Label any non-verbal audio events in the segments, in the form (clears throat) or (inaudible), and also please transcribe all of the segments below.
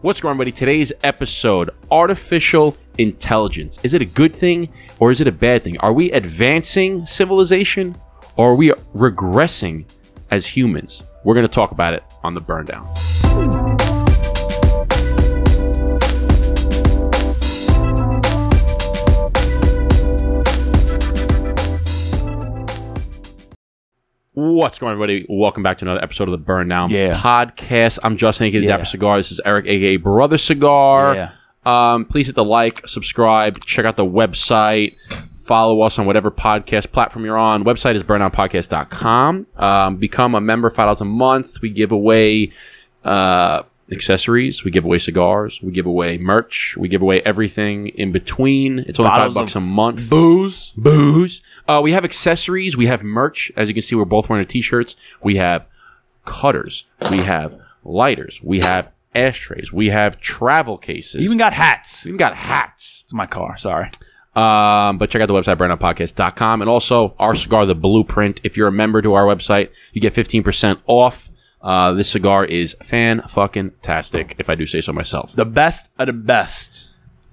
What's going on, buddy? Today's episode artificial intelligence. Is it a good thing or is it a bad thing? Are we advancing civilization or are we regressing as humans? We're going to talk about it on the burn What's going on, everybody? Welcome back to another episode of the Burn Down Yeah. podcast. I'm Justin, aka Yeah. Dapper Cigar. This is Eric, aka Brother Cigar. Yeah. Um, please hit the like, subscribe, check out the website, follow us on whatever podcast platform you're on. Website is burndownpodcast.com. Um, become a member, five dollars a month. We give away uh, accessories, we give away cigars, we give away merch, we give away everything in between. It's only Bottles five bucks of a month. Booze. Booze. Uh, we have accessories. We have merch. As you can see, we're both wearing t-shirts. We have cutters. We have lighters. We have ashtrays. We have travel cases. You even got hats. we even got hats. It's my car. Sorry. Um, but check out the website, burndownpodcast.com. And also our cigar, The Blueprint. If you're a member to our website, you get 15% off. Uh, this cigar is fan fucking tastic, if I do say so myself. The best of the best.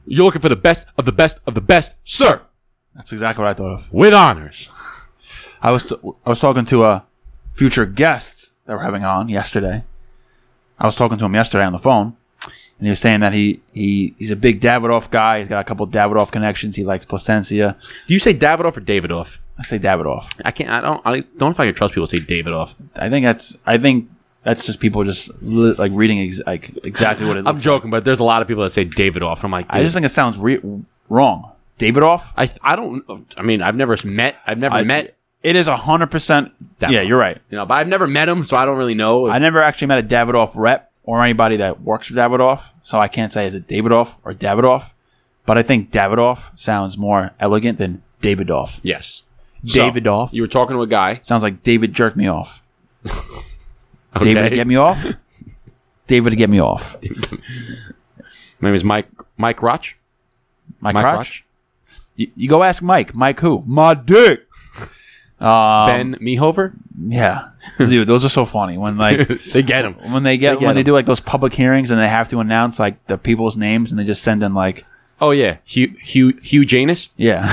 You're looking for the best of the best of the best, sir, That's exactly what I thought of. with honors. I was I was talking to a future guest that we're having on yesterday. I was talking to him yesterday on the phone, and he was saying that he, he he's a big Davidoff guy. He's got a couple Davidoff connections. He likes Plasencia. Do you say Davidoff or Davidoff? I say Davidoff. I can't. I don't. I don't know if I can trust people to say Davidoff. I think that's I think that's just people just li- like reading ex- like exactly what it. (laughs) I'm joking, but there's a lot of people that say Davidoff, and I'm like, I just think it sounds re- wrong. Davidoff. I, I don't. I mean, I've never met. I've never I- met. It is a hundred percent. Yeah, you're right. You know, but I've never met him, so I don't really know. if- I never actually met a Davidoff rep or anybody that works for Davidoff, so I can't say is it Davidoff or Davidoff. But I think Davidoff sounds more elegant than Davidoff. yes. So, Davidoff You were talking to a guy. sounds like David jerked me off. (laughs) Okay. David get me off. David to get me off. (laughs) My name is Mike. Mike Roch. Mike crotch. Roch. You, you go ask Mike. Mike who? My dick. Um, ben Mehover. Yeah, dude, those are so funny when like (laughs) they get them when they get, They get when they do like those public hearings and they have to announce like the people's names and they just send in like Oh yeah, Hugh Hugh Hugh Janus. yeah,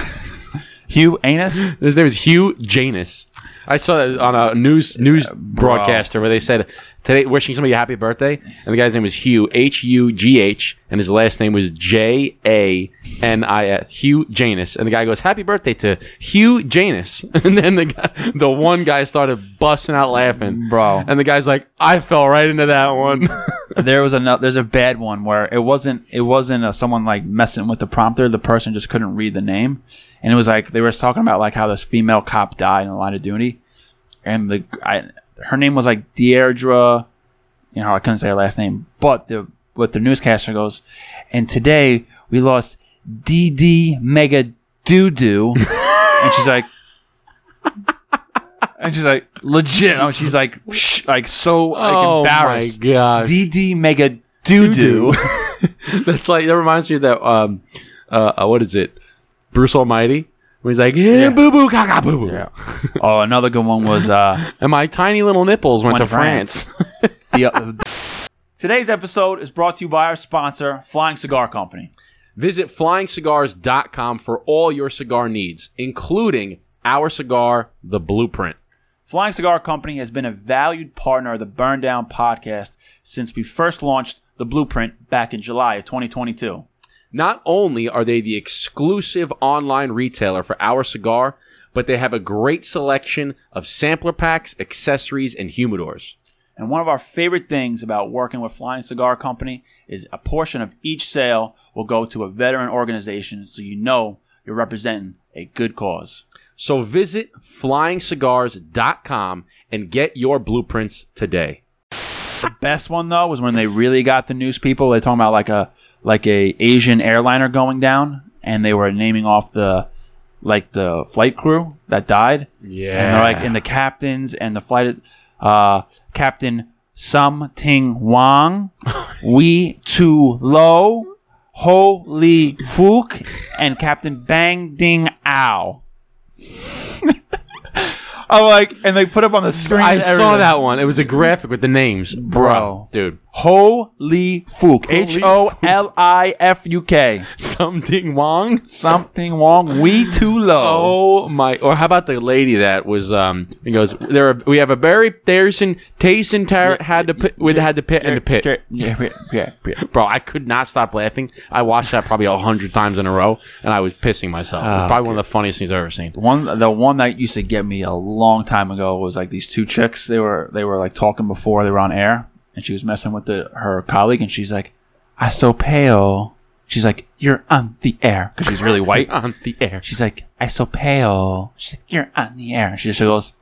Hugh Anus. His name is Hugh Janus. I saw that on a news news broadcaster where they said today wishing somebody a happy birthday, and the guy's name was Hugh H U G H, and his last name was J A N I S Hugh Janus, and the guy goes happy birthday to Hugh Janus, (laughs) and then the guy, the one guy started busting out laughing, Bro. and the guy's like I fell right into that one. (laughs) there was another there's a bad one where it wasn't it wasn't uh, someone like messing with the prompter. The person just couldn't read the name. And it was like they were talking about like how this female cop died in a line of duty and the I, her name was like Deirdre you know I couldn't say her last name but the what the newscaster goes and today we lost DD Mega Doo Doo and she's like (laughs) and she's like legit. Oh she's like sh- like so like oh my god, DD Mega Doo Doo. (laughs) that's like that reminds me of that um uh, uh what is it? Bruce Almighty. He's like, yeah, boo boo, caca, boo boo. Yeah. oh, another good one was uh, And (laughs) my tiny little nipples went, Went to to France. (laughs) the. Uh, Today's episode is brought to you by our sponsor, Flying Cigar Company. Visit flyingcigars.com for all your cigar needs, including our cigar, The Blueprint. Flying Cigar Company has been a valued partner of the Burn Down podcast since we first launched the Blueprint back in July of 2022. Not only are they the exclusive online retailer for our cigar, but they have a great selection of sampler packs, accessories, and humidors. And one of our favorite things about working with Flying Cigar Company is a portion of each sale will go to a veteran organization so you know you're representing a good cause. So visit flyingcigars.com and get your blueprints today. The best one though was when they really got the news people. They're talking about like a like a Asian airliner going down, and they were naming off the like the flight crew that died. Yeah. and they're like in the captains and the flight uh Captain Sum Ting Wang, (laughs) We Tu Lo, Ho Li Fook, and Captain Bang Ding Ao. (laughs) I'm like, and they put up on the screen. I and saw that one. It was a graphic with the names, Bro. dude. Holy Fook. H O L I F U K. (laughs) Something Wong. Something wrong. We too low. Oh my! Or how about the lady that was? Um, he goes, "There, are, we have a Barry Therson, Tayson Tarrant had to pit with had the pit and the pit." Yeah, yeah, yeah, yeah. (laughs) Bro, I could not stop laughing. I watched that probably a hundred times in a row, and I was pissing myself. it was probably one of the funniest things I've ever seen. One, the one that used to get me a long time ago It was like these two chicks. They were they were like talking before they were on air, and she was messing with the her colleague, and she's like, "I so pale." She's like, "You're on the air," because she's really white. (laughs) On the air. She's like, "I so pale." She's like, "You're on the air." She just goes.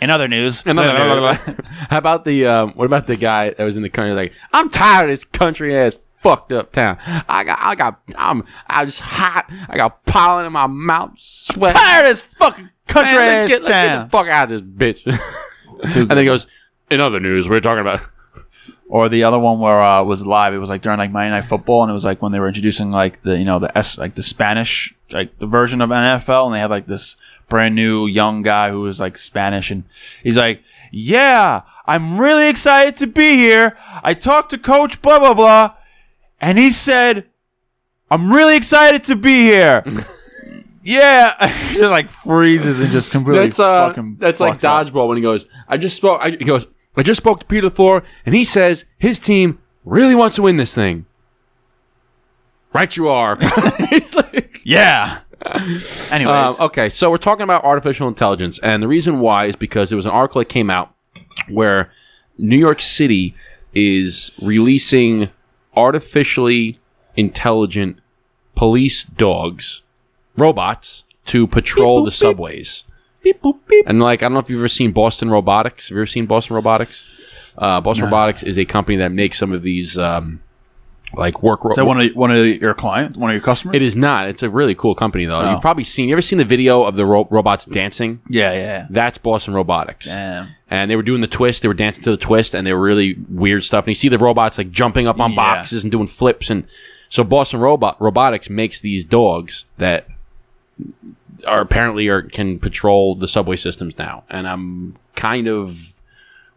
In other news, (laughs) (laughs) How about the um, what about the guy that was in the country like I'm tired of this country ass fucked up town. I got I got I'm I was hot. I got pollen in my mouth, sweat. tired of this fucking country Man, let's get let's get the fuck out of this bitch. (laughs) and then he goes, in other news, we're talking about (laughs) Or the other one where uh, was live. It was like during like Monday Night Football, and it was like when they were introducing like the you know the S like the Spanish like the version of NFL, and they had like this brand new young guy who was like Spanish, and he's like, "Yeah, I'm really excited to be here. I talked to Coach blah blah blah, and he said, I'm really excited to be here." (laughs) Yeah, (laughs) just like freezes and just completely that's uh fucking. that's like fucks up. dodgeball when he goes, I just spoke. I, he goes, I just spoke to Peter Thor, and he says his team really wants to win this thing. Right, you are. (laughs) He's like, Yeah. Anyways, Um, okay, so we're talking about artificial intelligence, and the reason why is because there was an article that came out where New York City is releasing artificially intelligent police dogs, robots, to patrol the subways. beep, boop, beep. And like, I don't know if you've ever seen Boston Robotics. Have you ever seen Boston Robotics? Uh, Boston Robotics is a company that makes some of these, um, like work. Is that one of one of your clients, one of your customers? It is not. It's a really cool company, though. Oh. You've probably seen. You ever seen the video of the ro- robots dancing? Yeah, yeah. That's Boston Robotics. Damn. And they were doing the twist. They were dancing to the twist, and they were really weird stuff. And you see the robots like jumping up on Yeah. boxes and doing flips. And so Boston Robot Robotics makes these dogs that are apparently are can patrol the subway systems now. And I'm kind of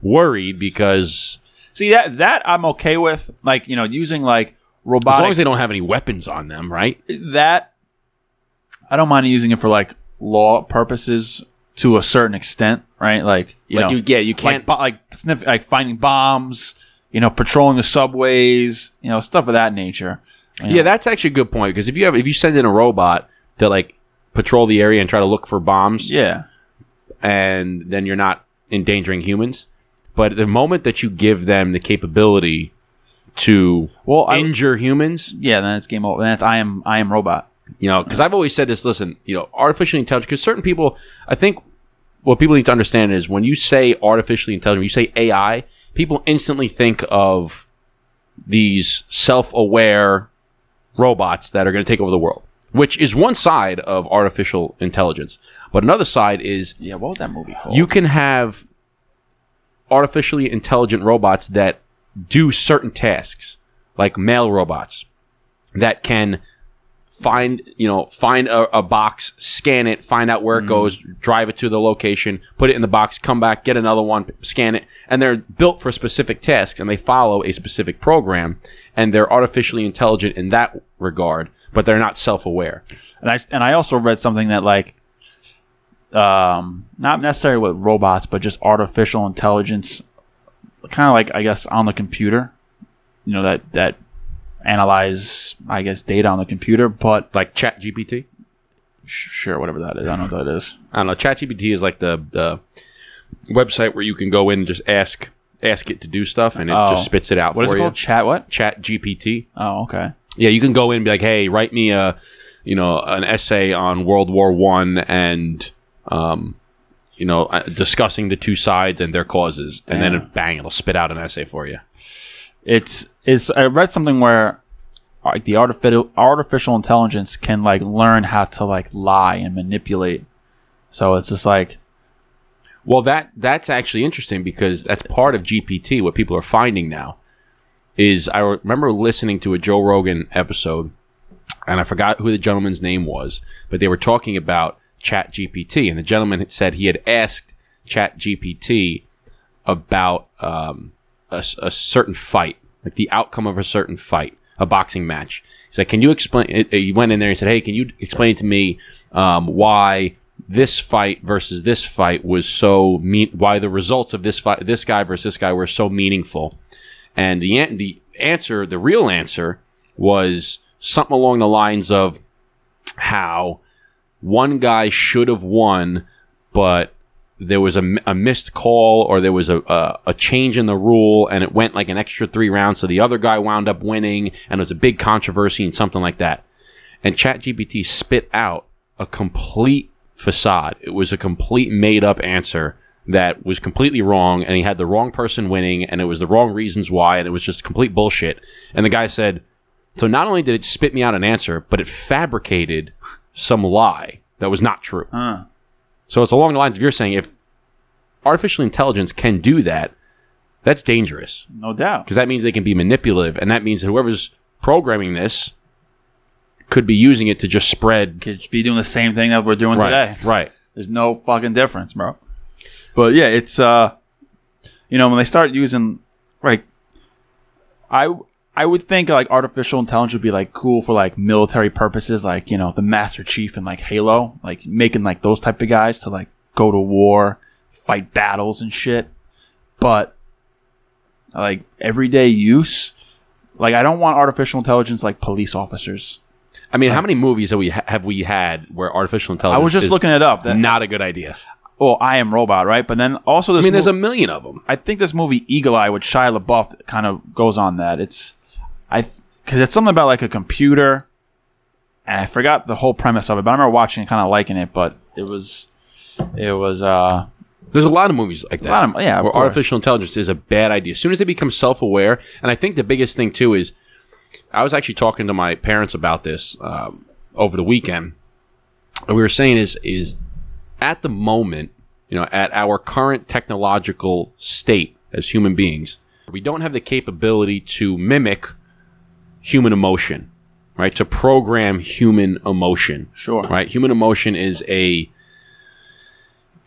worried because See that that I'm okay with, like you know, using like robots. as long as they don't have any weapons on them, right? that. I don't mind using it for like law purposes to a certain extent, right? Like you Like know, you, yeah, you can't. bo- like sniff, like finding bombs, you know, patrolling the subways, you know, stuff of that nature. you know. Yeah, that's actually a good point because if you have if you send in a robot to like patrol the area and try to look for bombs, yeah, and then you're not endangering humans. But the moment that you give them the capability to Well, I- injure humans, yeah. Then it's game over. Then it's I am I am robot. you know, because I've always said this. Listen, you know, artificially intelligent. Because certain people, I think, what people need to understand is when you say artificially intelligent, you say AI, people instantly think of these self-aware robots that are going to take over the world, which is one side of artificial intelligence. But another side is Yeah, what was that movie called? you can have artificially intelligent robots that do certain tasks, like mail robots that can find you know find a, a box, scan it, find out where it mm-hmm. goes, drive it to the location, put it in the box, come back, get another one, scan it, and they're built for specific tasks and they follow a specific program, and they're artificially intelligent in that regard, but they're not self-aware. and I and I also read something that like, um, not necessarily with robots, but just artificial intelligence, kind of like I guess on the computer, you know that that analyze I guess data on the computer, but Like Chat GPT. sh- sure whatever that is, I don't know what that is. I don't know. ChatGPT is like the the website where you can go in and just ask ask it to do stuff, and it Oh. just spits it out What for is it you. called? Chat what? Chat GPT. Oh, okay. Yeah, you can go in and be like, "Hey, write me a you know an essay on World War One and um, you know uh, discussing the two sides and their causes," and then it, bang, it'll spit out an essay for you. It's it's I read something where like the artificial artificial intelligence can like learn how to like lie and manipulate. So it's just like Well, that that's actually interesting because that's part of GPT. What people are finding now is I remember listening to a Joe Rogan episode, and I forgot who the gentleman's name was, but they were talking about Chat GPT, and the gentleman had said he had asked Chat GPT about um, a, a certain fight, like the outcome of a certain fight, a boxing match. He's like, "Can you explain?" He went in there and said, "Hey, can you explain to me um, why this fight versus this fight was so mean? Why the results of this fight, this guy versus this guy, were so meaningful?" And the the answer, the real answer, was something along the lines of how one guy should have won, but there was a, a missed call or there was a, a, a change in the rule and it went like an extra three rounds. So the other guy wound up winning and it was a big controversy and something like that. And ChatGPT spit out a complete facade. It was a complete made up answer that was completely wrong and he had the wrong person winning and it was the wrong reasons why and it was just complete bullshit. And the guy said, so not only did it spit me out an answer, but it fabricated some lie that was not true. So it's along the lines of you're saying if artificial intelligence can do that, that's dangerous No doubt. because that means they can be manipulative, and that means that whoever's programming this could be using it to just spread. Could be doing the same thing that we're doing today. right. There's no fucking difference, bro. But yeah, it's uh, you know, when they start using like, I I would think like artificial intelligence would be like cool for like military purposes, like you know the Master Chief and like Halo, like making like those type of guys to like go to war, fight battles and shit. But like everyday use, like I don't want artificial intelligence like police officers. I mean, how many movies have we ha- have we had where artificial intelligence? I was just looking it up. That, Not a good idea. Well, I am robot, right? But then also this I mean, there's mo- a million of them. I think this movie Eagle Eye with Shia LaBeouf kind of goes on that. It's I because it's something about like a computer, and I forgot the whole premise of it. But I remember watching and kind of liking it. But it was it was uh There's a lot of movies like that. lot of- yeah, where artificial intelligence is a bad idea. As soon as they become self aware, and I think the biggest thing too is, I was actually talking to my parents about this um, over the weekend. And we were saying is is at the moment, you know, at our current technological state as human beings, we don't have the capability to mimic human emotion, right? To program human emotion sure right? Human emotion is a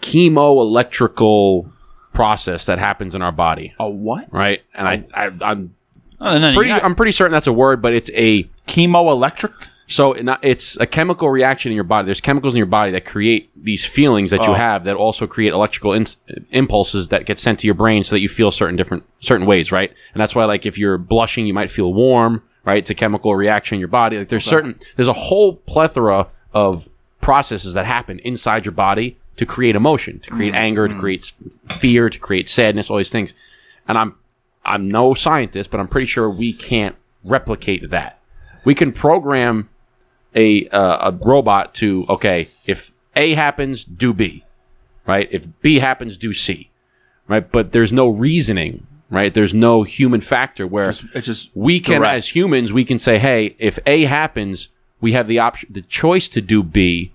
chemoelectrical process that happens in our body, a what? right? And I, I I'm No, no, no, pretty got I'm pretty certain that's a word, but it's a chemo electric. So it's a chemical reaction in your body. There's chemicals in your body that create these feelings that you Oh. have that also create electrical ins- impulses that get sent to your brain so that you feel certain different certain ways, right? And that's why like if you're blushing, you might feel warm, right? It's a chemical reaction in your body. Like there's certain there's a whole plethora of processes that happen inside your body to create emotion, to create mm-hmm. anger, to mm-hmm. create fear, to create sadness, all these things. And I'm I'm no scientist, but I'm pretty sure we can't replicate that. We can program a uh, a robot to okay, if A happens, do B, right? If B happens, do C, right? But there's no reasoning, right? There's no human factor where It's just we can, direct. as humans, we can say, hey, if A happens, we have the option, the choice to do B.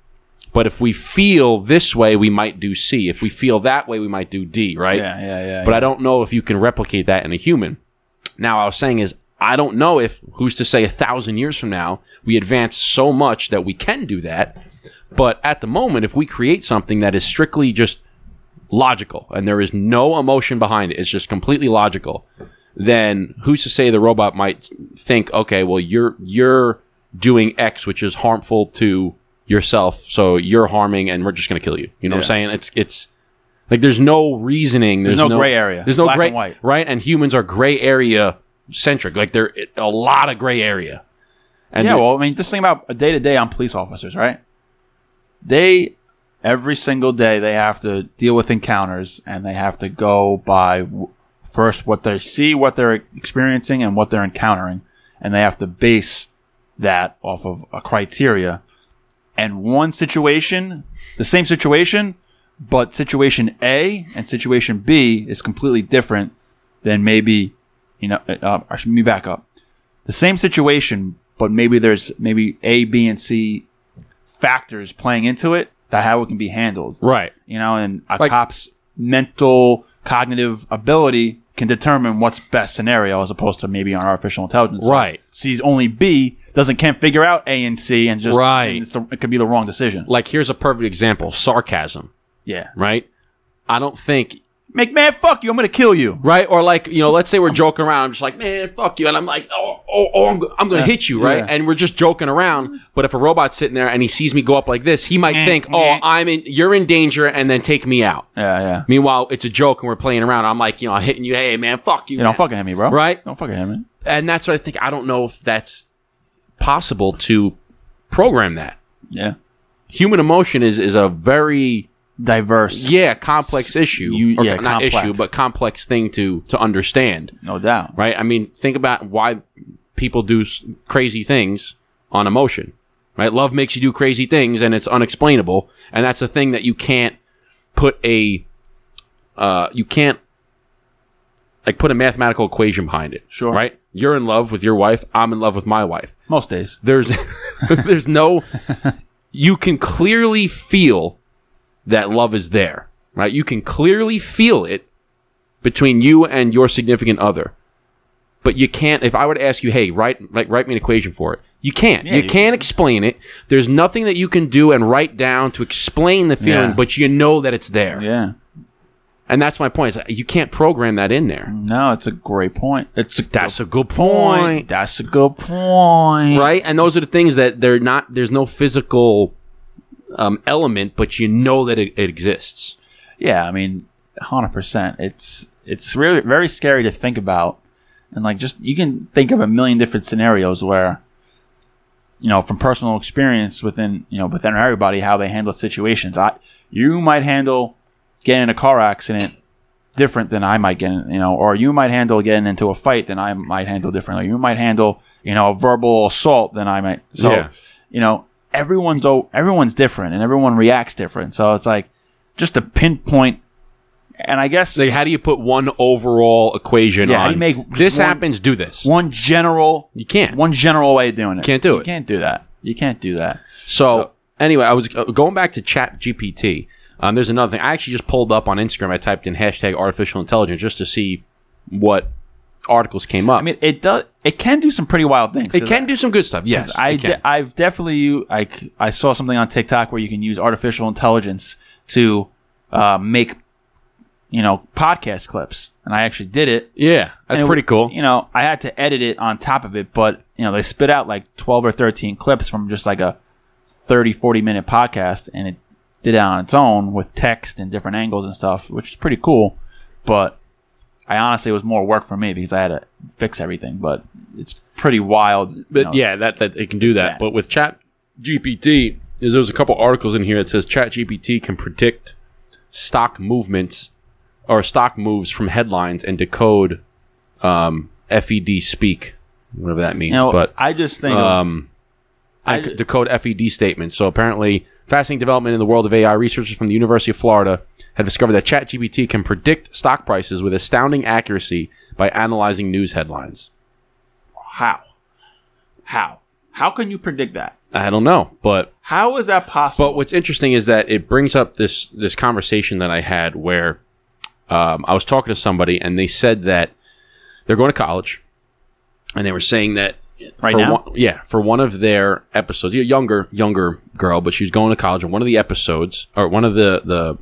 But if we feel this way, we might do C. If we feel that way, we might do D, right? yeah, yeah, yeah. But I don't know if you can replicate that in a human. Now, I was saying is, I don't know if, who's to say a thousand years from now, we advance so much that we can do that. But at the moment, if we create something that is strictly just logical and there is no emotion behind it, it's just completely logical, then who's to say the robot might think, okay, well, you're, you're doing X, which is harmful to yourself. So you're harming and we're just going to kill you. You know what I'm saying? It's, it's, like there's no reasoning. There's, no gray area. There's no Black gray and white. right? And humans are gray area centric. Like they're a lot of gray area. And yeah, well, I mean, just think about a day to day on police officers, right? They every single day they have to deal with encounters, and they have to go by first what they see, what they're experiencing, and what they're encountering, and they have to base that off of a criteria. And one situation, the same situation, but situation A and situation B is completely different than maybe, you know, uh, I should me back up the same situation, but maybe there's maybe A, B, and C factors playing into it that how it can be handled. right. You know, and a Like- cop's mental cognitive ability can determine what's best scenario as opposed to maybe on artificial intelligence. Right. Sees only B, doesn't can't figure out A and C, and just Right. and the, it could be the wrong decision. Like here's a perfect example: sarcasm. Yeah. Right. I don't think McMahon, fuck you. I'm gonna kill you. right? Or like, you know, let's say we're joking around. I'm just like, man, fuck you. And I'm like, oh, oh, oh I'm, go- I'm going to hit you, right? yeah. And we're just joking around. But if a robot's sitting there and he sees me go up like this, he might think, oh, I'm in, you're in danger and then take me out. Yeah, yeah. Meanwhile, it's a joke and we're playing around. I'm like, you know, hitting you. Hey, man, fuck you. You don't fucking hit me, bro. Right? Don't fucking hit me. And that's what I think. I don't know if that's possible to program that. Yeah. Human emotion is, is a very Diverse. yeah complex issue. you- Or yeah, not complex. issue, but complex thing to to understand. No doubt. right? I mean, think about why people do s- crazy things on emotion, right? Love makes you do crazy things, and it's unexplainable, and that's a thing that you can't put a, uh, you can't like put a mathematical equation behind it. Sure. right? You're in love with your wife. I'm in love with my wife. Most days. There's, (laughs) there's no, you can clearly feel that love is there, right? You can clearly feel it between you and your significant other. But you can't. If I were to ask you, hey, write like write me an equation for it, you can't. you you- can't explain it. There's nothing that you can do and write down to explain the feeling, Yeah. but you know that it's there. Yeah. And that's my point. Is you can't program that in there. No, it's a great point. It's a That's a good point. That's a good point. right? And those are the things that they're not. There's no physical um, element, but you know that it, it exists. Yeah, I mean, hundred percent. It's it's really very scary to think about, and like just you can think of a million different scenarios where, you know, from personal experience within you know within everybody how they handle situations. I you might handle getting in a car accident different than I might get, in, you know, or you might handle getting into a fight than I might handle differently. You might handle you know a verbal assault than I might. So Yeah. you know everyone's everyone's different and everyone reacts different. So it's like just to pinpoint. And I guess Like, how do you put one overall equation Yeah, on? how do you make this one- happens, do this. one general You can't. one general way of doing it. Can't do You it. can't do that. You can't do that. So, anyway, I was uh, going back to Chat GPT. Um, there's another thing. I actually just pulled up on Instagram. I typed in hashtag artificial intelligence just to see what articles came up. I mean, it does. It can do some pretty wild things. it can do some good stuff. Yes, I de- I've definitely like I saw something on TikTok where you can use artificial intelligence to uh, make you know podcast clips, and I actually did it. yeah, that's it- pretty cool. You know, I had to edit it on top of it, but you know, they spit out like 12 or 13 clips from just like a 30, 40 minute podcast and it did it on its own with text and different angles and stuff, which is pretty cool. But I honestly it was more work for me because I had to fix everything, but it's pretty wild. you But know. yeah, that that it can do that. Yeah. But with Chat GPT, there's, there's a couple articles in here that says Chat GPT can predict stock movements or stock moves from headlines and decode um, FED speak, whatever that means. You know, but I just think um, and decode FED statements. So apparently, fascinating development in the world of AI. Researchers from the University of Florida have discovered that ChatGPT can predict stock prices with astounding accuracy by analyzing news headlines. how, how, how can you predict that? I don't know, but How is that possible? But what's interesting is that it brings up this this conversation that I had where um, I was talking to somebody and they said that they're going to college, and they were saying that Right for now? one, yeah, for one of their episodes, a younger younger girl, but she was going to college, and one of the episodes or one of the the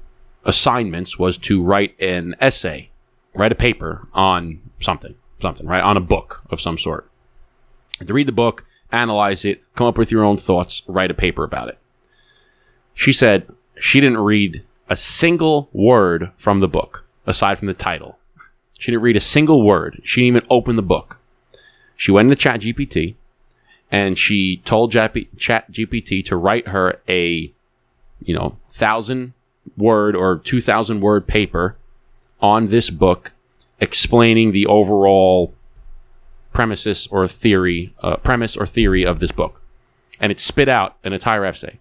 assignments was to write an essay, write a paper on something, something, right, on a book of some sort. To read the book, analyze it, come up with your own thoughts, write a paper about it. She said she didn't read a single word from the book aside from the title. She didn't read a single word. She didn't even open the book. She went into Chat GPT and she told Chat GPT to write her a, you know, thousand word or two thousand word paper on this book explaining the overall premises or theory, uh, premise or theory of this book. And it spit out an entire essay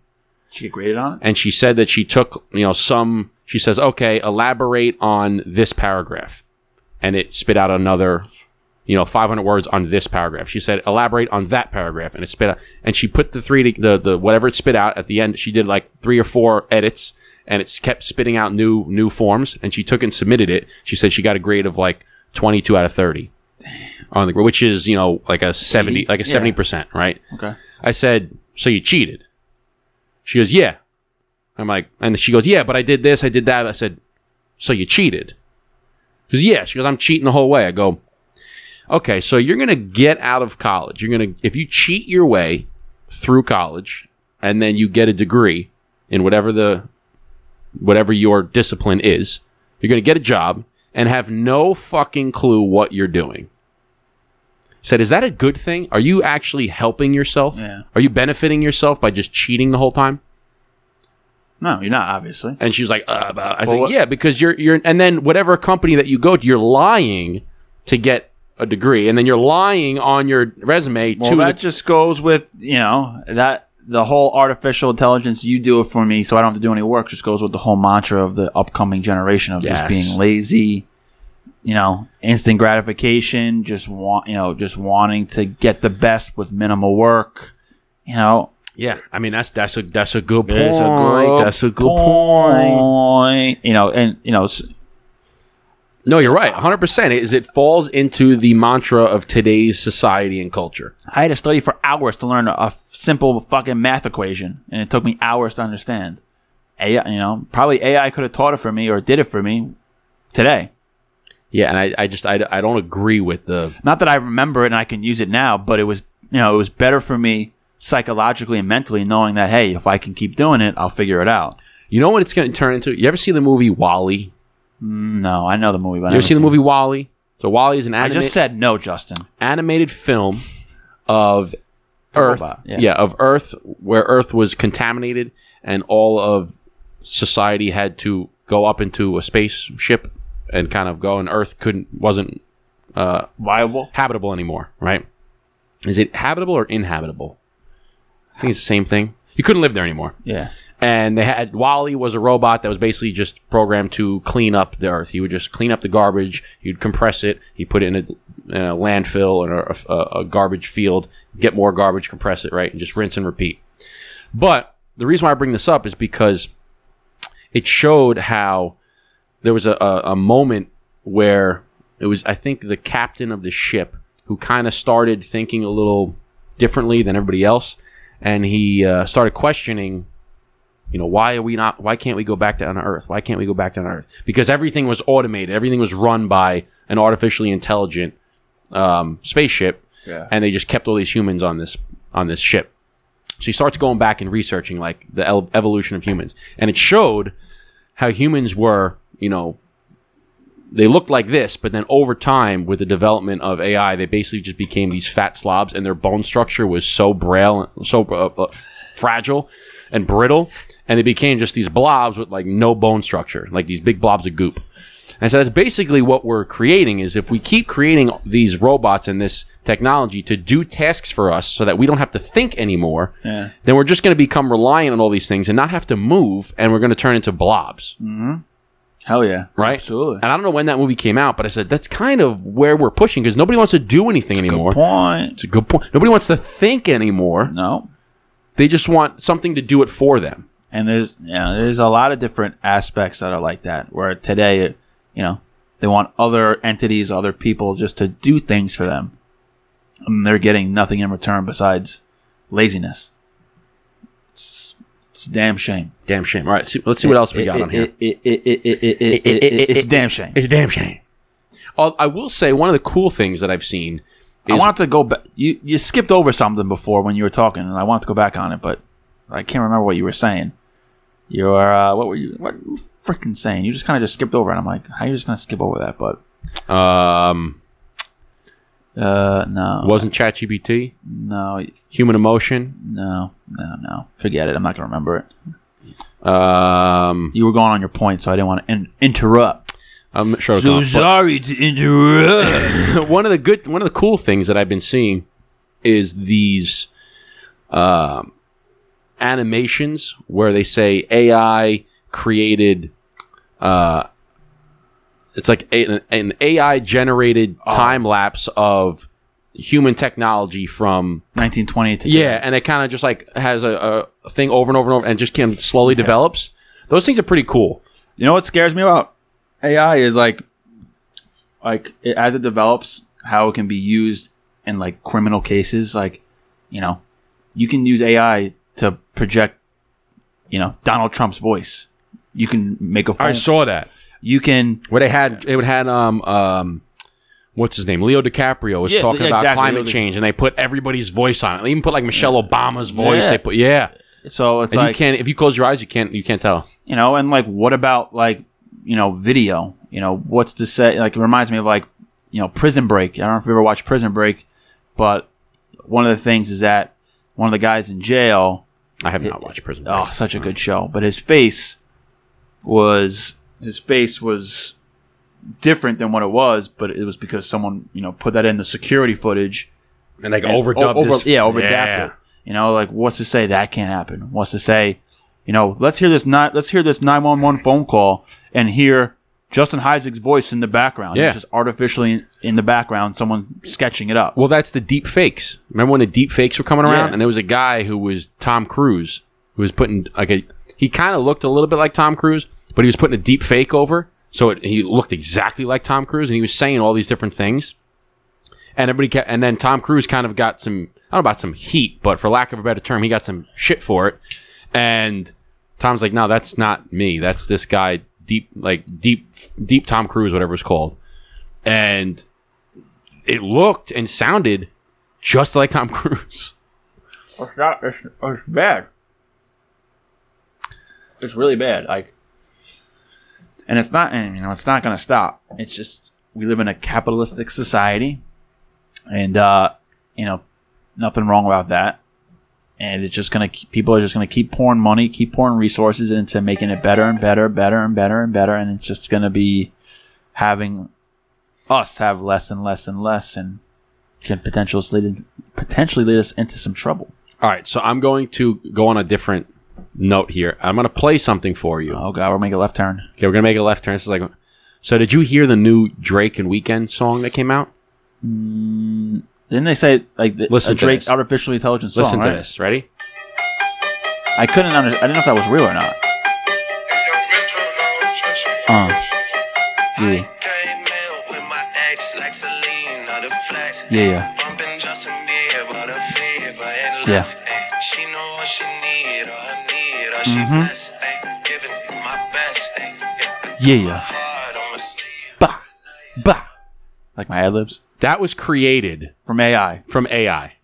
She graded on it? and she said that she took you know some she says okay elaborate on this paragraph and it spit out another you know 500 words on this paragraph she said elaborate on that paragraph and it spit out and she put the three to, the the whatever it spit out at the end she did like three or four edits and it kept spitting out new new forms and she took and submitted it she said she got a grade of like 22 out of 30 on the which is you know like a 70 like a Yeah. 70% right Okay. I said, "So you cheated?" She goes, "Yeah." I'm like, and she goes, "Yeah, but I did this, I did that." I said, So you cheated. Because, yeah, she goes, I'm cheating the whole way. I go, okay, so you're going to get out of college. You're going to, if you cheat your way through college and then you get a degree in whatever the, whatever your discipline is, you're going to get a job and have no fucking clue what you're doing. Said, is that a good thing? Are you actually helping yourself? Yeah. Are you benefiting yourself by just cheating the whole time? No, you're not obviously. And she was like, uh, I Well, said, what- yeah, because you're you're, and then whatever company that you go to, you're lying to get a degree, and then you're lying on your resume Well, to that the, just goes with you know that the whole artificial intelligence. You do it for me, so I don't have to do any work. Just goes with the whole mantra of the upcoming generation of just being lazy. You know, instant gratification. Just want you know, just wanting to get the best with minimal work. You know, yeah. I mean, that's that's a that's a good point. It's a good that's a good point. point. You know, and you know, No, you're right. 100. percent Is it falls into the mantra of today's society and culture. I had to study for hours to learn a, a simple fucking math equation, and it took me hours to understand. AI, you know, probably AI could have taught it for me or did it for me today. Yeah, and I, I just I, I don't agree with the Not that I remember it and I can use it now, but it was you know it was better for me psychologically and mentally knowing that hey, if I can keep doing it, I'll figure it out. You know what it's going to turn into? You ever see the movie WALL-E? No, I know the movie, but I You ever never seen the movie WALL-E? So WALL-E is an it. I just said no, Justin. animated film of Earth. robot, yeah. yeah. of Earth where Earth was contaminated and all of society had to go up into a spaceship and kind of go and Earth couldn't wasn't uh, Viable. habitable anymore, right? Is it habitable or inhabitable? I think it's the same thing. You couldn't live there anymore. Yeah. And they had WALL-E was a robot that was basically just programmed to clean up the earth. He would just clean up the garbage. He'd compress it. He'd put it in a, in a landfill or a, a, garbage field. Get more garbage, compress it, right, and just rinse and repeat. But the reason why I bring this up is because it showed how there was a, a, a moment where it was, I think, the captain of the ship who kind of started thinking a little differently than everybody else, and he uh, started questioning you know why are we not why can't we go back down to earth? Why can't we go back down to earth? Because everything was automated. Everything was run by an artificially intelligent um, spaceship. Yeah. and they just kept all these humans on this on this ship. So he starts going back and researching like the el- evolution of humans. And it showed how humans were you know they looked like this but then over time with the development of ai they basically just became these fat slobs and their bone structure was so braille so uh, uh, fragile and brittle and they became just these blobs with like no bone structure like these big blobs of goop and so that's basically what we're creating is if we keep creating these robots and this technology to do tasks for us so that we don't have to think anymore, Yeah. then we're just going to become reliant on all these things and not have to move and we're going to turn into blobs, mm-hmm. Hell yeah. right? Absolutely. And I don't know when that movie came out, but I said that's kind of where we're pushing because nobody wants to do anything anymore. Point. It's a good point. Nobody wants to think anymore. No. They just want something to do it for them. And there's you know, there's a lot of different aspects that are like that. Where today, you know, they want other entities, other people, just to do things for them, and they're getting nothing in return besides laziness. It's it's a damn shame. Damn shame. All right, see, let's see what else we got on here. It's damn shame. It's damn shame. I will say one of the cool things that I've seen I is wanted to go back. You you skipped over something before when you were talking, and I wanted to go back on it, but I can't remember what you were saying. You were uh, what were you what freaking saying? You just kind of just skipped over, it. I'm like, how are you just gonna skip over that? But um, uh, no, wasn't ChatGPT no, human emotion. no, no, no. Forget it. I'm not gonna remember it. Um, You were going on your point, so I didn't want to in- interrupt. I'm sure. it'll come up, but- sorry to interrupt. (laughs) one of the good one of the cool things that I've been seeing is these um, animations where they say AI created uh, it's like a, an AI generated time lapse of human technology from 1920 to yeah, and it kind of just like has a, a thing over and over and over and just kind of slowly develops. Those things are pretty cool. You know what scares me about AI is like, like it, as it develops, how it can be used in like criminal cases. Like, you know, you can use AI to project, you know, Donald Trump's voice. You can make a phone. I saw that. you can Where they had it would had um um what's his name Leo DiCaprio was Yeah, talking yeah, about climate change and they put everybody's voice on it. They even put like Michelle Obama's voice. Yeah. They put yeah. so it's And like you can't if you close your eyes you can't you can't tell. you know, and like, what about like, you know, video? You know, what's to say? Like, it reminds me of like, you know, Prison Break. I don't know if you ever watched Prison Break, but one of the things is that one of the guys in jail, I have not watched Prison oh, Break. oh, such a mm-hmm. good show, but his face was his face was different than what it was, but it was because someone you know put that in the security footage and like and overdubbed over- his- yeah, overdapped Yeah. it. You know, like what's to say that can't happen? What's to say, you know, let's hear this not let's hear this nine one one phone call and hear Justin Heisig's voice in the background. Yeah. It's just artificially in, the background, someone sketching it up. Well, that's the deep fakes. Remember when the deep fakes were coming around, Yeah. and there was a guy who was Tom Cruise who was putting like a. He kind of looked a little bit like Tom Cruise, but he was putting a deep fake over, so it, he looked exactly like Tom Cruise, and he was saying all these different things. And everybody, kept, and then Tom Cruise kind of got some. I don't know about some heat, but for lack of a better term, he got some shit for it. And Tom's like, "No, that's not me. That's this guy, deep, like deep, deep Tom Cruise, whatever it's called." And it looked and sounded just like Tom (laughs) Cruise. It's not. It's, it's bad. It's really bad. Like, and it's not. And you know, it's not going to stop. It's just we live in a capitalistic society, and uh, you know, nothing wrong about that. And it's just gonna keep, people are just gonna keep pouring money, keep pouring resources into making it better and better, better and better and better, and it's just gonna be having us have less and less and less, and can potentially lead potentially lead us into some trouble. All right, so I'm going to go on a different note here. I'm going to play something for you. Oh god, we're making a left turn. Okay, we're going to make a left turn. This is like, so did you hear the new Drake and Weeknd song that came out? Mm, Didn't they say like the, Listen a to Drake this. artificially intelligent song? Listen to right? this. Ready? I couldn't under, I didn't know if that was real or not. Uh, yeah, yeah, yeah. Yeah. She know what she need, all I need, all she Mhm. blessed, ayy. Giving my best, ayy. Yeah, yeah. Hard on my sleeve. Bah, bah. Like my ad libs That was created from AI. from AI.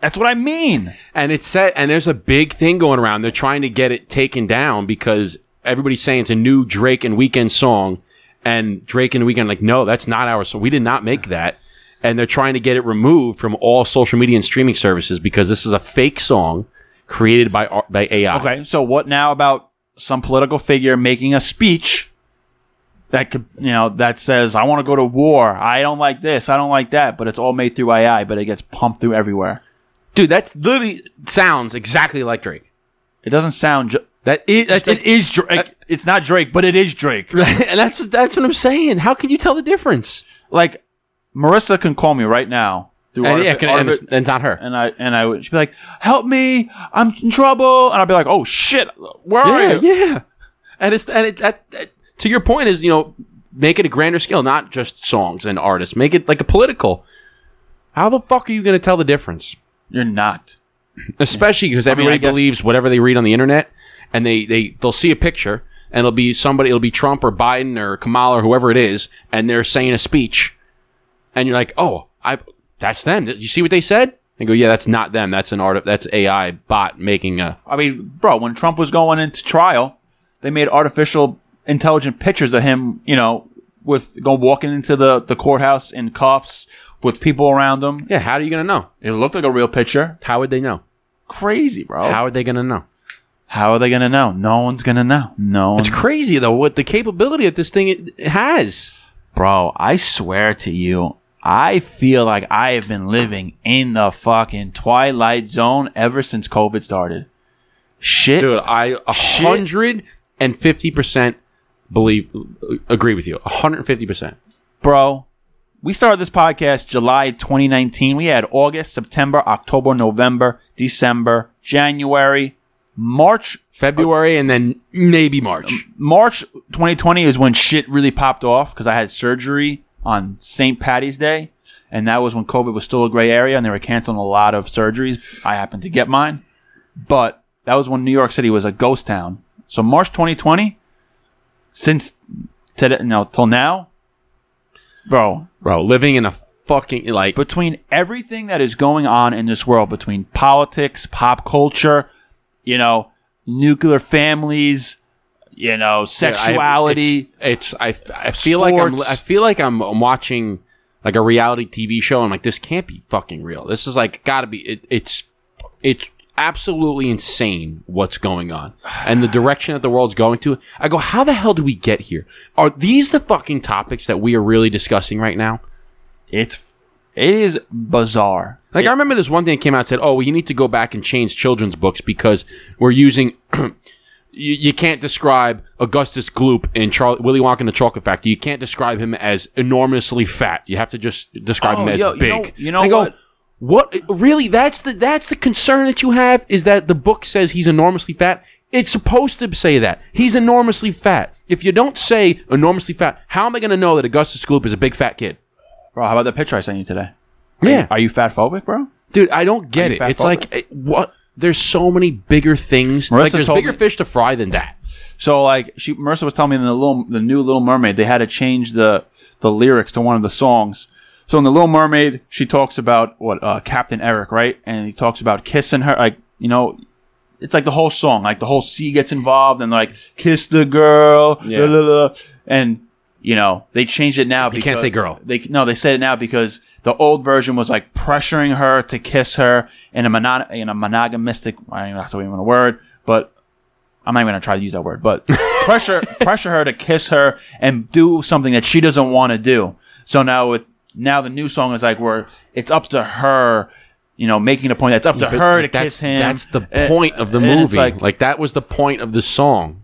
That's what I mean. And it's set, and there's a big thing going around. They're trying to get it taken down because everybody's saying it's a new Drake and Weeknd song, and Drake and Weeknd like, no, that's not our song. We did not make that, and they're trying to get it removed from all social media and streaming services because this is a fake song created by by AI. Okay, so what now about some political figure making a speech that could, you know, that says, "I want to go to war. I don't like this. I don't like that," but it's all made through AI, but it gets pumped through everywhere. dude, that's literally sounds exactly like Drake. It doesn't sound. Ju- That is, that's it is Drake. it's not Drake, but it is Drake. (laughs) and that's that's what I'm saying. How can you tell the difference? Like Marissa can call me right now through And, yeah, can, and, it's, and it's not her. and I and I would she'd be like, "Help me! I'm in trouble!" And I'd be like, "Oh shit! Where are Yeah, you?" yeah. And it's and it, that, that- to your point is you know make it a grander scale, not just songs and artists. Make it like a political. How the fuck are you going to tell the difference? You're not. Especially because mean, I everybody guess- believes whatever they read on the internet, and they they they'll see a picture and it'll be somebody, it'll be Trump or Biden or Kamala or whoever it is, and they're saying a speech, and you're like, oh, I that's them. Did you see what they said? And go, yeah, that's not them. That's an art. That's AI bot making a. I mean, bro, when Trump was going into trial, they made artificial intelligent pictures of him, you know, with go walking into the, the courthouse in cuffs with people around him. Yeah, how are you going to know? It looked like a real picture. How would they know? Crazy, bro. How are they going to know? How are they gonna know? No one's gonna know. No It's crazy though what the capability that this thing has. Bro, I swear to you, I feel like I have been living in the fucking twilight zone ever since COVID started. Shit. Dude, I a hundred and fifty percent believe agree with you. Hundred and fifty percent. bro. We started this podcast July 2019. We had August, September, October, November, December, January, March. February and then maybe March. Um, March 2020 is when shit really popped off because I had surgery on St. Patty's Day, and that was when COVID was still a gray area and they were canceling a lot of surgeries. I happened to get mine, but that was when New York City was a ghost town. So March 2020, since today, no, till now, bro. bro. Living in a fucking like Between everything that is going on in this world, between politics, pop culture, you know, nuclear families, you know, I- sexuality. it's, it's I, I feel like I'm I feel like I'm, I'm watching like a reality TV show. I'm like, this can't be fucking real. This is like got to be. It, it's it's absolutely insane what's going on and the direction that the world's going to. I go, how the hell do we get here? Are these the fucking topics that we are really discussing right now? it's it is bizarre. Like I remember this one thing that came out and said, "Oh, well, you need to go back and change children's books because we're using." (clears throat) you, you can't describe Augustus Gloop in Charlie, Willy Wonka and the Chocolate Factory. You can't describe him as enormously fat. You have to just describe Oh, him as yo, you big. know- you know I go, what? What really? That's the that's the concern that you have is that the book says he's enormously fat. It's supposed to say that he's enormously fat. If you don't say enormously fat, how am I going to know that Augustus Gloop is a big fat kid? Bro, how about the picture I sent you today? Yeah, Are you fat phobic, bro? Dude, I don't get it. It's like eh, what? There's so many bigger things. Marissa like there's bigger me- fish to fry than that. So like she Marissa was telling me in the little the new Little Mermaid they had to change the the lyrics to one of the songs. So in the Little Mermaid she talks about what uh, Captain Eric right, and he talks about kissing her like you know. It's like the whole song, like the whole sea gets involved and like kiss the girl, Yeah. la, la, la. and you know they changed it now. You can't say girl. They no, they said it now because the old version was like pressuring her to kiss her in a mono, in a monogamistic. I don't even have to even a word, but I'm not even gonna try to use that word, but (laughs) pressure pressure her to kiss her and do something that she doesn't want to do. So now with now the new song is like where it's up to her, you know, making the point that's up to But, her to kiss him. That's the And- point of the movie. Like, Like, that was the point of the song.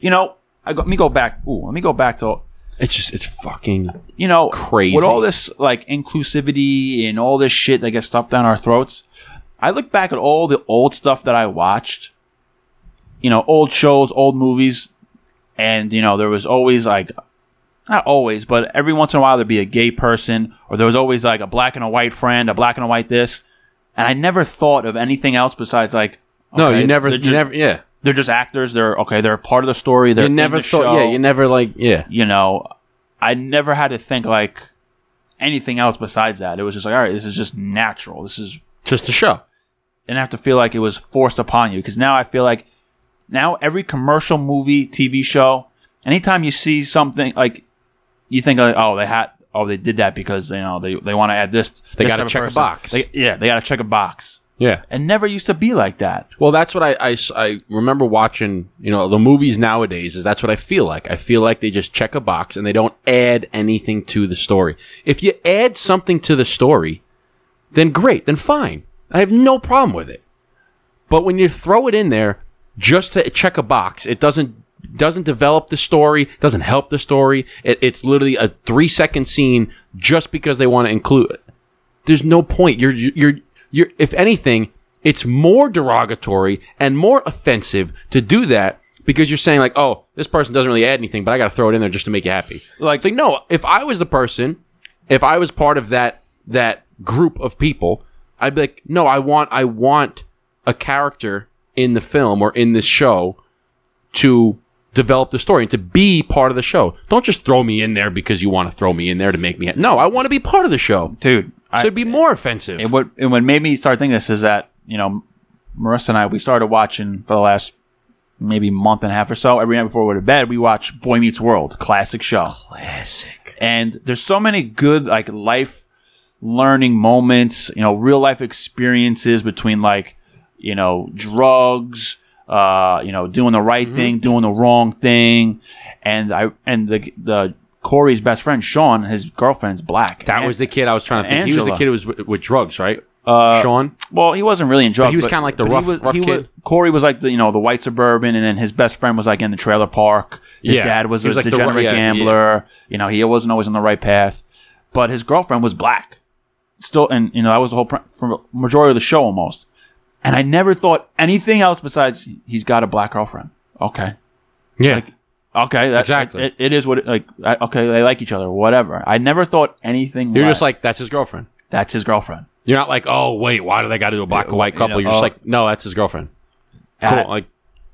you know, I go, let me go back. Ooh, let me go back to It's just it's fucking you know, Crazy. with all this like inclusivity and all this shit that gets stuffed down our throats. I look back at all the old stuff that I watched, you know, old shows, old movies, and you know, there was always like, not always, but every once in a while there'd be a gay person, or there was always like a black and a white friend, a black and a white this, and I never thought of anything else besides like, no. okay, You never. they're You never. Yeah. they're just actors. They're okay. They're part of the story. They're You never the thought. show Yeah. You never like. Yeah. you know, I never had to think like anything else besides that. It was just like, all right, this is just natural. This is, Just a show. and I have to feel like it was forced upon you because now I feel like now every commercial movie, TV show, anytime you see something like, you think like, oh, they had, oh, they did that because you know they they want to add this. They gotta type of check a box. They- yeah, they got to check a box. Yeah. and never used to be like that. Well, that's what I I remember watching. You know, the movies nowadays is that's what I feel like. I feel like they just check a box and they don't add anything to the story. If you add something to the story, then great, then fine. I have no problem with it. But when you throw it in there just to check a box, it doesn't doesn't develop the story, doesn't help the story. It, it's literally a three second scene just because they want to include it. There's no point. You're you're you're. If anything, it's more derogatory and more offensive to do that because you're saying like, oh, this person doesn't really add anything, but I got to throw it in there just to make you happy. Like- it's like no. If I was the person, if I was part of that that group of people, I'd be like, no, I want I want a character in the film or in this show to develop the story and to be part of the show. Don't just throw me in there because you want to throw me in there to make me. Ha- no, I want to be part of the show. Dude, So it'd be more offensive. And what and what made me start thinking this is that you know, Marissa and I we started watching for the last maybe month and a half or so. Every night before we go to bed, we watch Boy Meets World, classic show. Classic. And there's so many good like life learning moments, you know, real life experiences between like you know drugs, uh, you know, doing the right Mm-hmm. thing, doing the wrong thing, and I and the the Cory's best friend Shawn, his girlfriend's black. That And- was the kid I was trying to think. He was the kid who was with, with drugs, right? Uh, Shawn. Well, he wasn't really in drugs. he was kinda like the rough- he was, rough kid. Was, Cory was like the you know the white suburban, and then his best friend was like in the trailer park. His Yeah. dad was He a was like degenerate ru- yeah, gambler. You know, he wasn't always on the right path. But his girlfriend was black. Still, and you know that was the whole pr- for majority of the show almost. And I never thought anything else besides he's got a black girlfriend. Okay, Yeah. okay, that, Exactly. It, it is what it, like. I, okay, they like each other, whatever. I never thought anything. You're less. just like that's his girlfriend. that's his girlfriend. You're not like, oh wait, why do they got to do a black and white you couple? know, You're just oh. like, no, that's his girlfriend. Cool. I- like,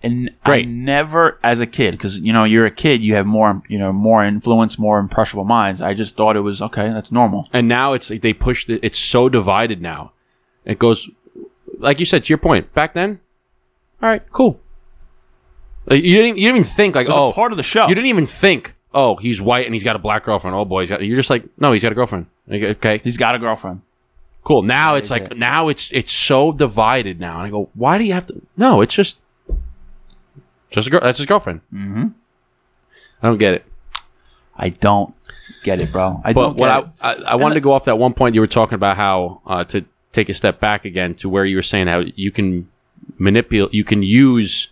and Great. I never, as a kid, because you know you're a kid, you have more, you know, more influence, more impressionable minds. I just thought it was okay. That's normal. And now it's like they push the, it's so divided now. It goes, like you said, to your point, back then, all right, cool. Like, you, didn't, even- you didn't even think, like, It was a oh, part of the show. You didn't even think, oh, he's white and he's got a black girlfriend. Oh, boy, he's got, you're just like, no, he's got a girlfriend. Like, okay, He's got a girlfriend. cool. Now it's like, okay. now it's it's so divided now. And I go, why do you have to? No, it's just, just a girl. That's his girlfriend. Mm-hmm. I don't get it. I don't get it, bro. I But don't what get I, it. I, I wanted to go off that one point you were talking about how uh, to take a step back again to where you were saying how you can manipulate, you can use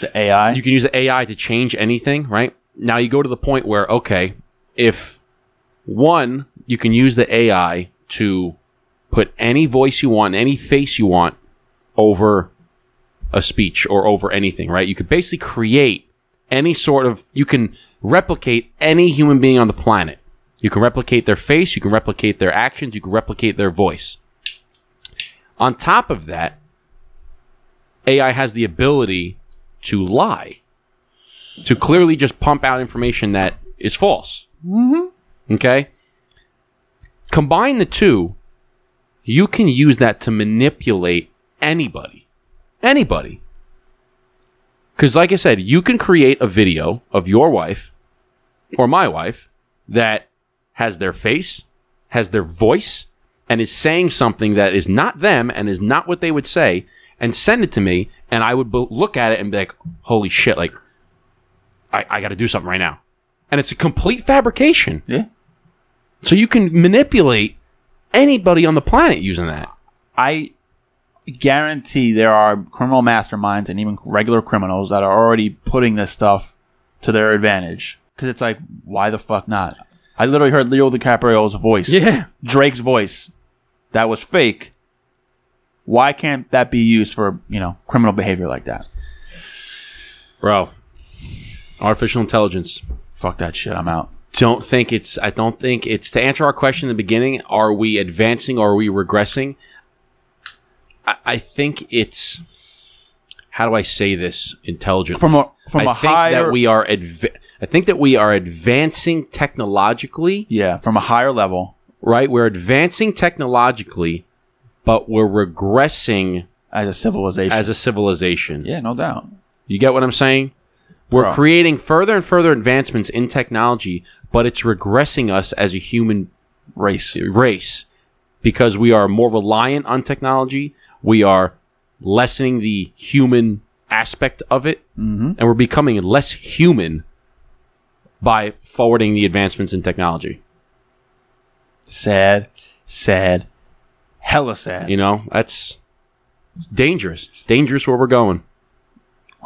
the AI. you can use the AI to change anything, right? Now you go to the point where okay, if one you can use the AI to put any voice you want, any face you want over a speech or over anything, right? You could basically create any sort of you can replicate any human being on the planet. You can replicate their face, you can replicate their actions, you can replicate their voice. On top of that, AI has the ability to lie, to clearly just pump out information that is false. Mm-hmm. Okay? Combine the two, you can use that to manipulate anybody. Anybody. Because, like I said, you can create a video of your wife or my wife that has their face, has their voice, and is saying something that is not them and is not what they would say, and send it to me, and I would bo- look at it and be like, holy shit, like, I, I got to do something right now. And it's a complete fabrication. yeah. So you can manipulate anybody on the planet using that. I guarantee there are criminal masterminds and even regular criminals that are already putting this stuff to their advantage. Because it's like, why the fuck not? I literally heard Leo DiCaprio's voice. Yeah. Drake's voice. That was fake. Why can't that be used for, you know, criminal behavior like that? Bro, artificial intelligence. Fuck that shit. I'm out. don't think it's I don't think it's to answer our question in the beginning, are we advancing or are we regressing? I, I think it's how do I say this intelligently? From a from I a think higher that we are adv- I think that we are advancing technologically, yeah, from a higher level right? We're advancing technologically, but we're regressing as a civilization. as a civilization. yeah, no doubt. You get what I'm saying? We're Bro. creating further and further advancements in technology, but it's regressing us as a human Race. race because we are more reliant on technology. We are lessening the human aspect of it, mm-hmm. and we're becoming less human by forwarding the advancements in technology. Sad, sad, hella sad. You know, that's it's dangerous. It's dangerous where we're going.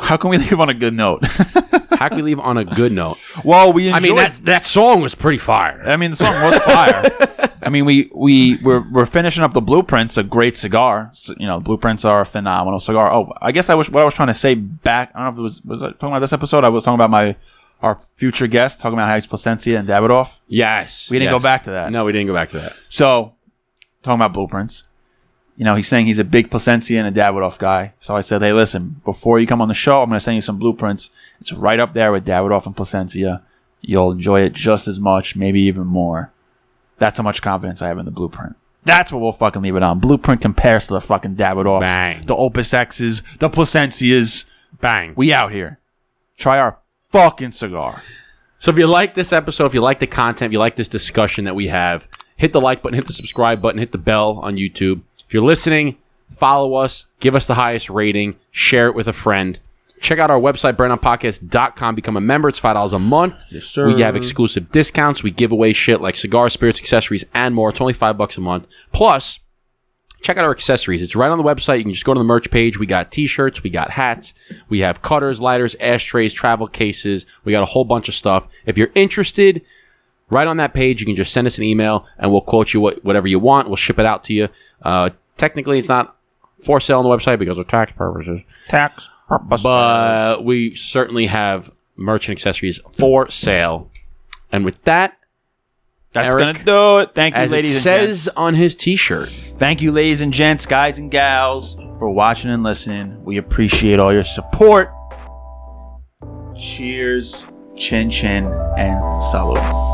How can we leave on a good note? (laughs) How can we leave on a good note? well, we I mean, that that song was pretty fire. I mean, the song was fire. (laughs) I mean, we we we're, we're finishing up the Blueprints, a great cigar. So, you know, Blueprints are a phenomenal cigar. Oh, I guess I was what I was trying to say back. I don't know if it was was I talking about this episode. I was talking about my our future guest, talking about how he's Plasencia and Davidoff. Yes, We didn't yes. go back to that. No, we didn't go back to that. So, talking about Blueprints, you know, he's saying he's a big Plasencia and a Davidoff guy. So I said, hey, listen, before you come on the show, I'm going to send you some Blueprints. It's right up there with Davidoff and Plasencia. You'll enjoy it just as much, maybe even more. That's how much confidence I have in the Blueprint. That's what we'll fucking leave it on. Blueprint compares to the fucking Davidoffs, Bang. the Opus X's, the Plasencias. Bang. We out here. Try our fucking cigar. So if you like this episode, if you like the content, if you like this discussion that we have, hit the like button, hit the subscribe button, hit the bell on YouTube. If you're listening, follow us, give us the highest rating, share it with a friend. Check out our website, burndownpodcast.com. Become a member. It's $5 a month. Yes, sir. We have exclusive discounts. We give away shit like cigar, spirits, accessories, and more. It's only 5 bucks a month. Plus, check out our accessories. It's right on the website. You can just go to the merch page. We got t-shirts, we got hats, we have cutters, lighters, ashtrays, travel cases. We got a whole bunch of stuff. If you're interested, right on that page, you can just send us an email and we'll quote you what, whatever you want. We'll ship it out to you. Uh, technically, it's not for sale on the website because of tax purposes, Tax purposes. but we certainly have merch and accessories for sale. And with that, that's Eric, gonna do it. Thank you, as ladies. It says and gents. on his T-shirt. Thank you, ladies and gents, guys and gals, for watching and listening. We appreciate all your support. Cheers, chin chin, and salud.